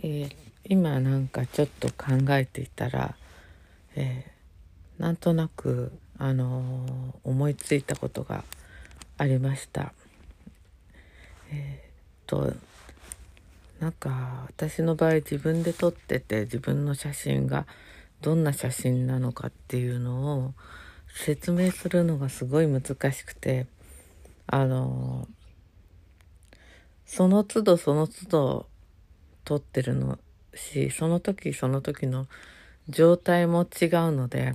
えー、今なんかちょっと考えていたら、えー、なんとなく、あのー、思いついたことがありました。えー、となんか私の場合自分で撮ってて自分の写真がどんな写真なのかっていうのを説明するのがすごい難しくてあのその都度その都度撮ってるのしその時その時の状態も違うので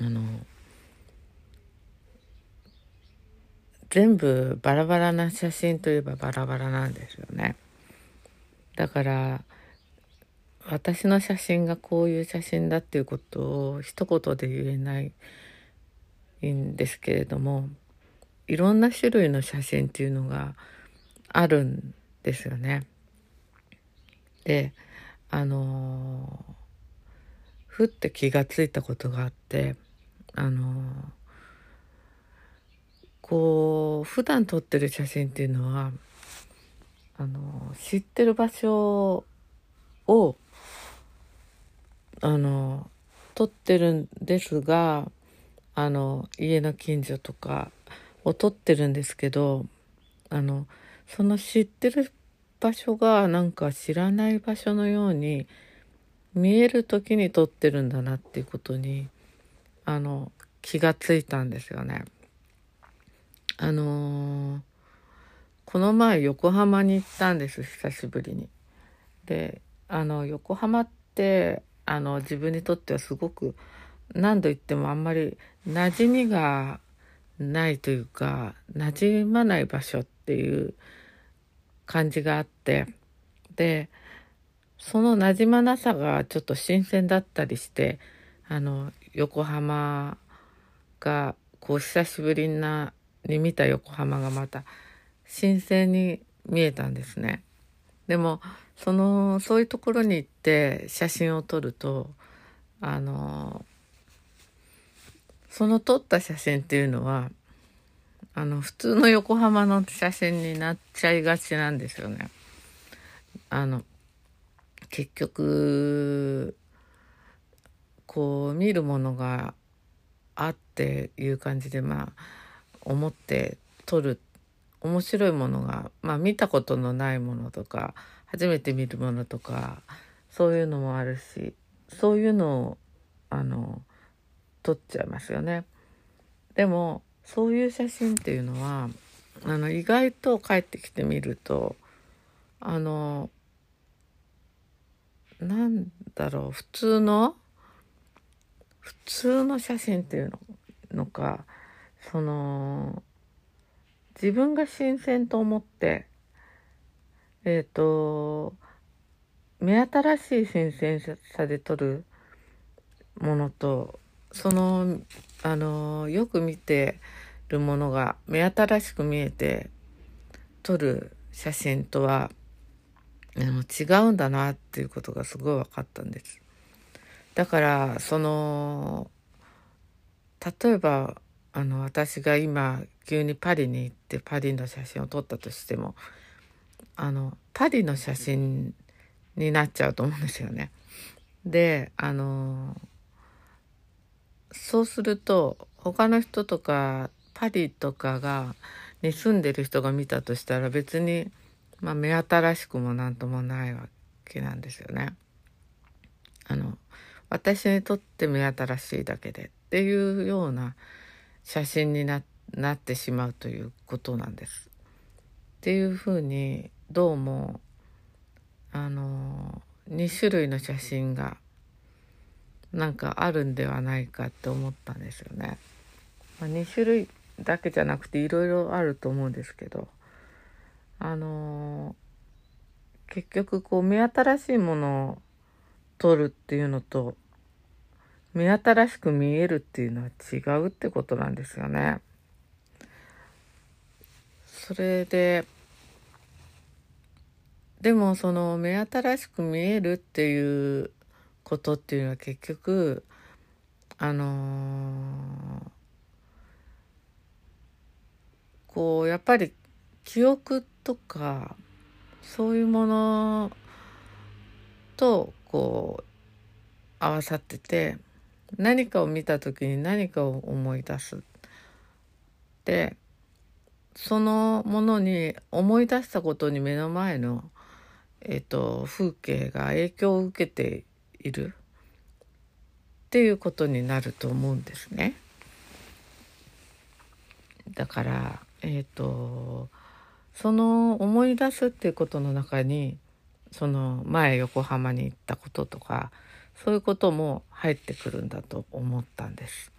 あの全部バラバラな写真といえばバラバラなんですよね。だから私の写真がこういう写真だっていうことを一言で言えないんですけれどもいろんな種類の写真っていうのがあるんですよね。であのふって気がついたことがあってあのこう普段撮ってる写真っていうのはあの知ってる場所をあの撮ってるんですがあの家の近所とかを撮ってるんですけどあのその知ってる場所がなんか知らない場所のように見える時に撮ってるんだなっていうことにあの気がついたんですよね。あのー、この前横浜に行ったんです久しぶりに。であの横浜ってあの自分にとってはすごく何度言ってもあんまり馴染みがないというか馴染まない場所っていう感じがあってでその馴染まなさがちょっと新鮮だったりしてあの横浜がこう久しぶりなに見た横浜がまた新鮮に見えたんですね。でもそのそういうところに行って写真を撮るとあのその撮った写真っていうのはあの普通の横浜の写真になっちゃいがちなんですよね。あの結局こう見るものがあっていう感じでまあ思って撮る面白いものが、まあ、見たことのないものとか初めて見るものとかそういうのもあるしそういうのをあの撮っちゃいますよね。でもそういう写真っていうのはあの意外と帰ってきてみるとあのなんだろう普通の普通の写真っていうのかその自分が新鮮と思ってえっ、ー、と目新しい新鮮さで撮るものとそのあのよく見てるものが目新しく見えて撮る写真とは違うんだなっていうことがすごい分かったんです。だからその例えばあの私が今急にパリに行ってパリの写真を撮ったとしてもあのパリの写真になっちゃうと思うんですよね。であのそうすると他の人とかパリとかがに住んでる人が見たとしたら別に、まあ、目新しくも何ともないわけなんですよね。あの私にとって目新しいだけでっていうような写真になってしまうということなんです。っていうふうにどうもあの2種類の写真がなんかあるんではないかって思ったんですよね。まあ、2種類だけじゃなくていろいろあると思うんですけどあの結局こう目新しいものを撮るっていうのと目新しく見えるっていうのは違うってことなんですよね。それででもその目新しく見えるっていうことっていうのは結局あのー、こうやっぱり記憶とかそういうものとこう合わさってて何かを見た時に何かを思い出すでそのものに思い出したことに目の前の、えーと、風景が影響を受けているっていうことになると思うんですね。だからえっ、ー、とその思い出すっていうことの中にその前横浜に行ったこととかそういうことも入ってくるんだと思ったんです。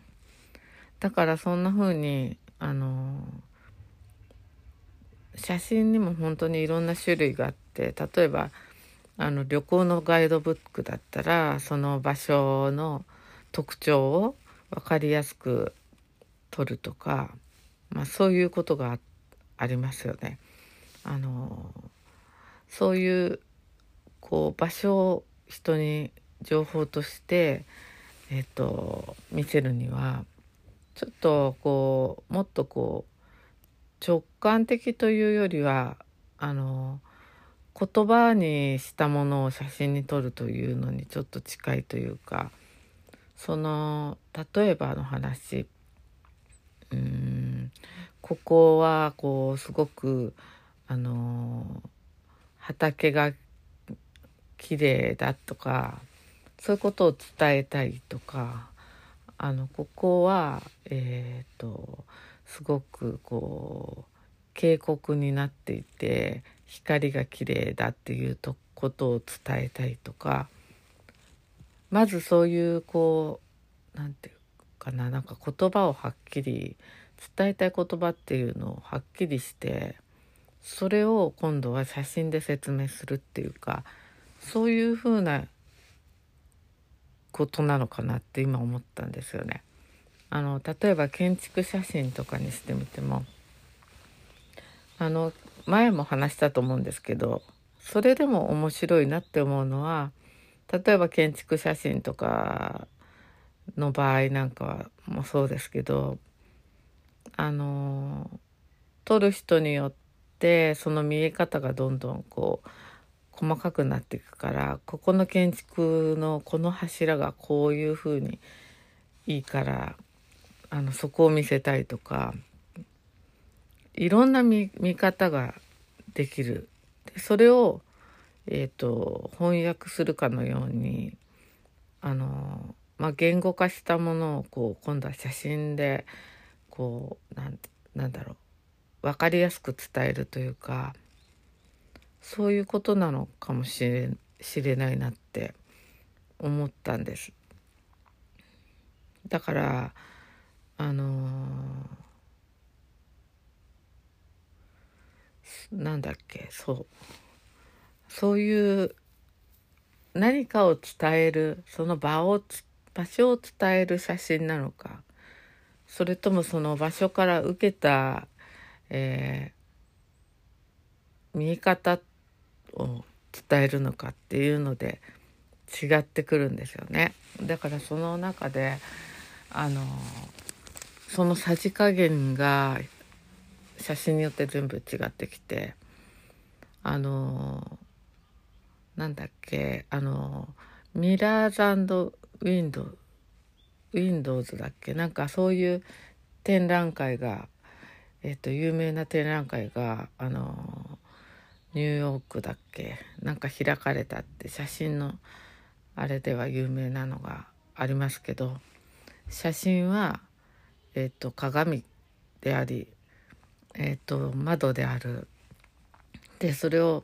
だからそんな風にあの写真にも本当にいろんな種類があって例えばあの旅行のガイドブックだったらその場所の特徴を分かりやすく撮るとか、まあ、そういうことがありますよね。あのそういうこう場所を人に情報として、えっと、見せるにはちょっとこうもっとこう直感的というよりはあの言葉にしたものを写真に撮るというのにちょっと近いというかその例えばの話。うん。ここはこうすごくあの畑が綺麗だとかそういうことを伝えたいとかあのここはえっ、ー、とすごくこう渓谷になっていて光が綺麗だっていうとことを伝えたいとかまずそういうこう何て言うかななんか言葉をはっきり伝えたい言葉っていうのをはっきりしてそれを今度は写真で説明するっていうかそういうふうなことなのかなって今思ったんですよね。あの例えば建築写真とかにしてみてもあの前も話したと思うんですけどそれでも面白いなって思うのは例えば建築写真とかの場合なんかもそうですけどあの撮る人によってその見え方がどんどんこう細かくなっていくからここの建築のこの柱がこういうふうにいいからあのそこを見せたいとかいろんな見見方ができるでそれを、えーと、翻訳するかのようにあの、まあ、言語化したものをこう今度は写真でこうなんなんだろう分かりやすく伝えるというかそういうことなのかもしれしれないなって思ったんです。だからあのー、なんだっけ？そう。そういう何かを伝えるその場を場所を伝える写真なのか。それともその場所から受けた、えー、見え方を伝えるのかっていうので違ってくるんですよね。だからその中であのそのさじ加減が写真によって全部違ってきてあのなんだっけあのミラーズウィンドウィンドウズだっけなんかそういう展覧会がえっと有名な展覧会があのニューヨークだっけなんか開かれたって写真のあれでは有名なのがありますけど写真は、えーと、鏡であり、えーと、窓である。でそれを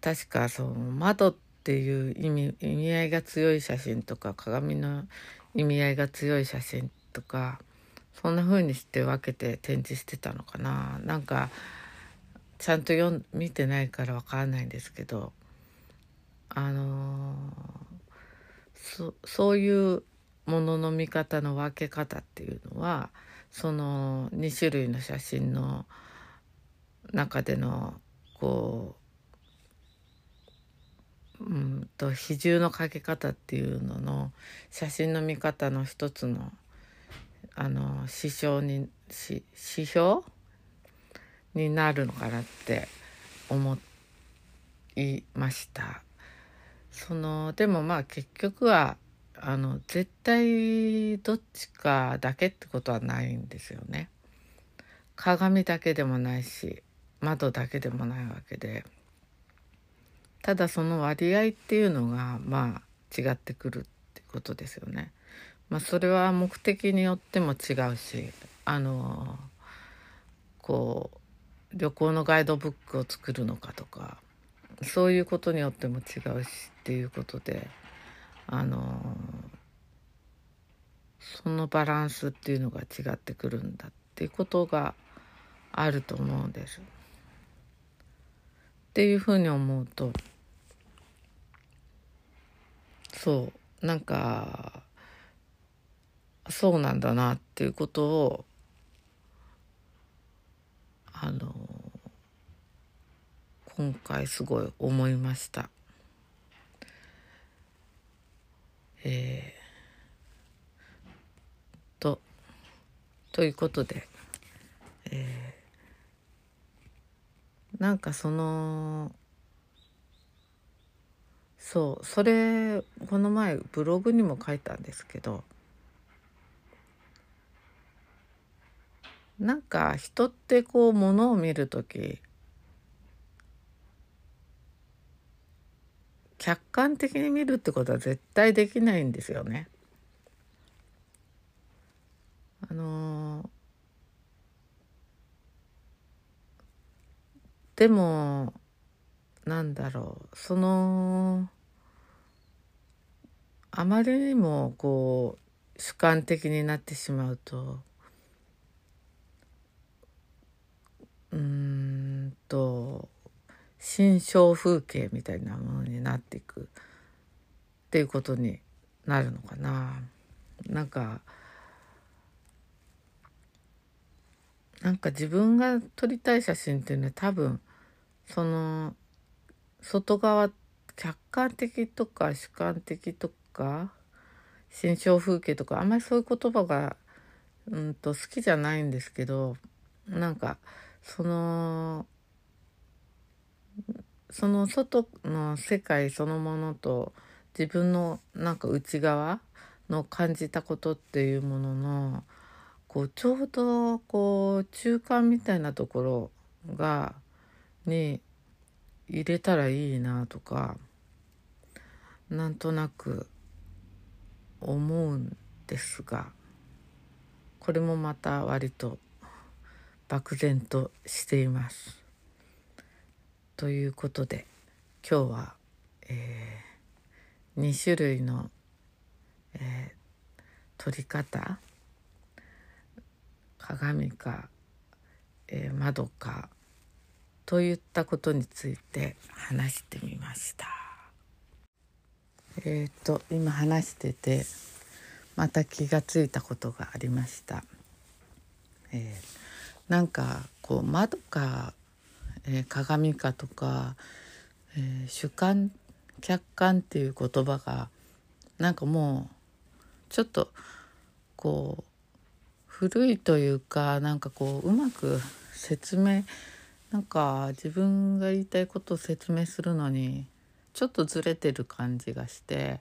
確かその窓っていう意味意味合いが強い写真とか鏡の意味合いが強い写真とかそんな風にして分けて展示してたのかな。なんかちゃんと読ん見てないから分かんないんですけどあのー、そういうものの見方の分け方っていうのはその2種類の写真の中でのこううんと比重のかけ方っていうのの写真の見方の一つのあの指標に指標になるのかなって思いました。そのでもまあ結局はあの絶対どっちかだけってことはないんですよね。鏡だけでもないし窓だけでもないわけでただその割合っていうのがまあ違ってくるってことですよね。まあ、それは目的によっても違うしあのこう旅行のガイドブックを作るのかとかそういうことによっても違うしっていうことであのそのバランスっていうのが違ってくるんだっていうことがあると思うんです。っていうふうに思うとそうなんかそうなんだなっていうことをあの今回すごい思いました。えー、とということで、えー、なんかそのそうそれこの前ブログにも書いたんですけどなんか人ってこうものを見る時客観的に見るってことは絶対できないんですよね。あのでもなんだろうそのあまりにもこう主観的になってしまうとうんと心象風景みたいなものになっていくっていうことになるのかな。なんかなんか自分が撮りたい写真っていうのは多分その外側客観的とか主観的とか心象風景とかあんまりそういう言葉がうんと好きじゃないんですけどなんかそのその外の世界そのものと自分のなんか内側の感じたことっていうもののこうちょうどこう中間みたいなところがに入れたらいいなとかなんとなく思うんですがこれもまた割と漠然としています。ということで今日は、えー、2種類の、えー、撮り方鏡か、えー、窓かといったことについて話してみました。えっ、ー、と今話しててまた気がついたことがありました。えー、なんかこう窓かえー、鏡かとか、えー、主観客観っていう言葉がなんかもうちょっとこう古いというかなんかこううまく説明なんか自分が言いたいことを説明するのにちょっとずれてる感じがして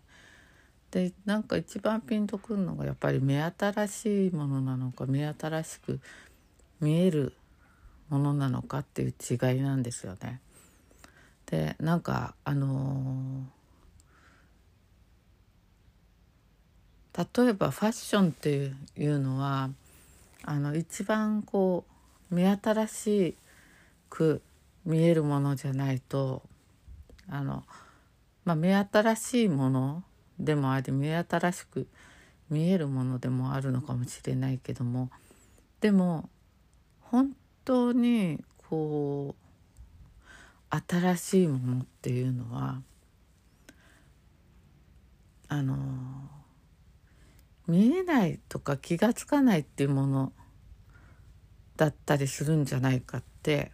でなんか一番ピンとくるのがやっぱり目新しいものなのか目新しく見えるものなのかっていう違いなんですよね。でなんかあのー、例えばファッションっていうのはあの一番こう目新しく見えるものじゃないとあの、まあ、目新しいものでもあり目新しく見えるものでもあるのかもしれないけどもでも本当にこう新しいものっていうのはあの見えないとか気が付かないっていうものだったりするんじゃないかって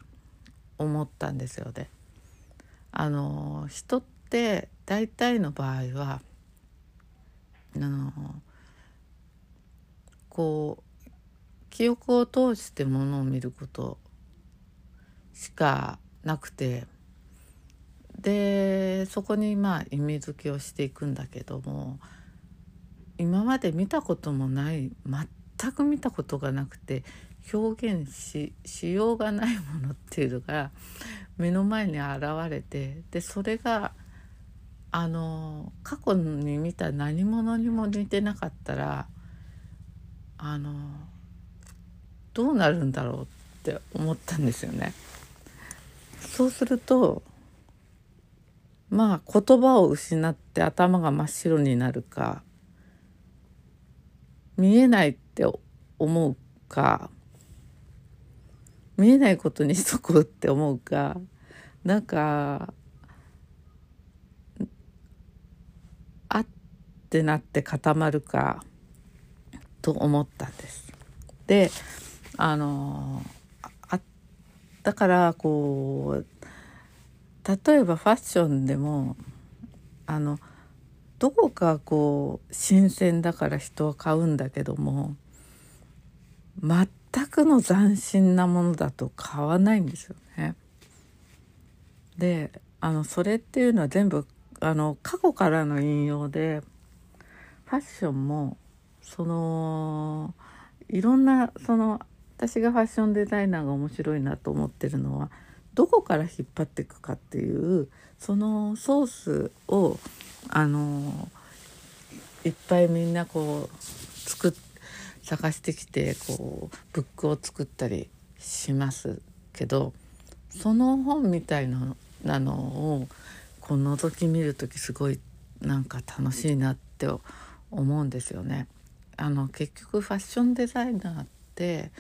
思ったんですよね。あの人って大体の場合はあのこう記憶を通してものを見ることしかなくてでそこにまあ意味付けをしていくんだけども今まで見たこともない全く見たことがなくて表現ししようがないものっていうのが目の前に現れてでそれがあの過去に見た何者にも似てなかったらあのどうなるんだろうって思ったんですよね。そうするとまあ言葉を失って頭が真っ白になるか見えないって思うか見えないことにしとこうって思うかなんかあってなって固まるかと思ったんです。であのあだからこう例えばファッションでもあのどこかこう新鮮だから人は買うんだけども全くの斬新なものだと買わないんですよね。であのそれっていうのは全部あの過去からの引用でファッションもそのいろんなその私がファッションデザイナーが面白いなと思ってるのはどこから引っ張っていくかっていうそのソースをあのいっぱいみんなこう作っ探してきてこうブックを作ったりしますけどその本みたいなのをこう覗き見る時すごいなんか楽しいなって思うんですよね。あの結局ファッションデザイナーって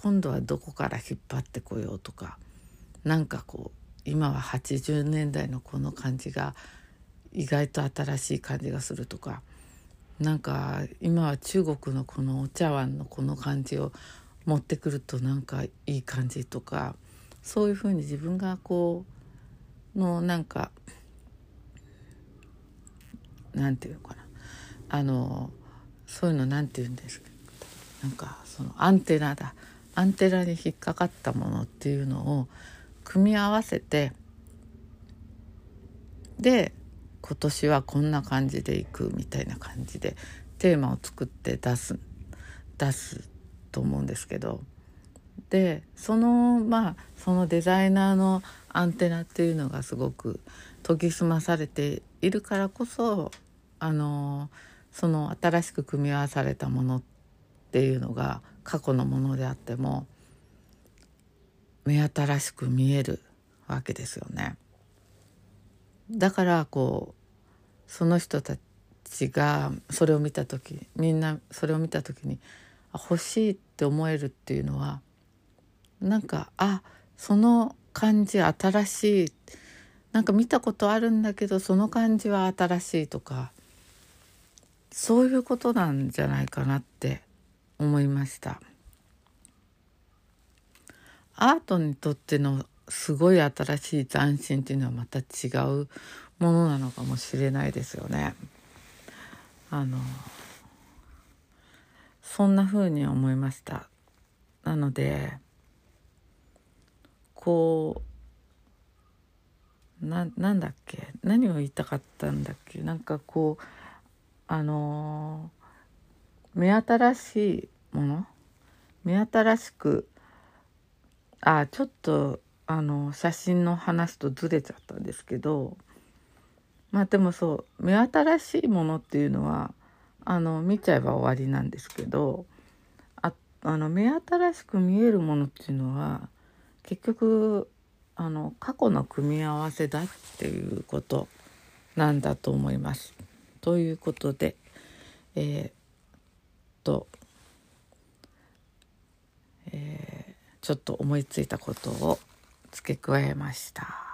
今度はどこから引っ張ってこようとかなんかこう今は80年代のこの感じが意外と新しい感じがするとかなんか今は中国のこのお茶碗のこの感じを持ってくるとなんかいい感じとかそういうふうに自分がこうのなんかなんていうのかな。あのそういうのなんて言うんですか。なんかそのアンテナだ。アンテナに引っかかったものっていうのを組み合わせてで今年はこんな感じでいくみたいな感じでテーマを作って出す出すと思うんですけど。でそのまあそのデザイナーのアンテナっていうのがすごく研ぎ澄まされているからこそあのその新しく組み合わされたものっていうのが過去のものであっても目新しく見えるわけですよね。だからこうその人たちがそれを見た時みんなそれを見た時に欲しいって思えるっていうのはなんかあその感じ新しいなんか見たことあるんだけどその感じは新しいとかそういうことなんじゃないかなって思いましたアートにとってのすごい新しい斬新っていうのはまた違うものなのかもしれないですよね。あのそんな風に思いました。なのでこうななんだっけ？何を言いたかったんだっけ？なんかこうあの目新しいもの？目新しくあちょっとあの写真の話とずれちゃったんですけどまあでもそう目新しいものっていうのはあの見ちゃえば終わりなんですけどああの目新しく見えるものっていうのは結局あの過去の組み合わせだっていうことなんだと思います。ということでえー、と、えー、ちょっと思いついたことを付け加えました。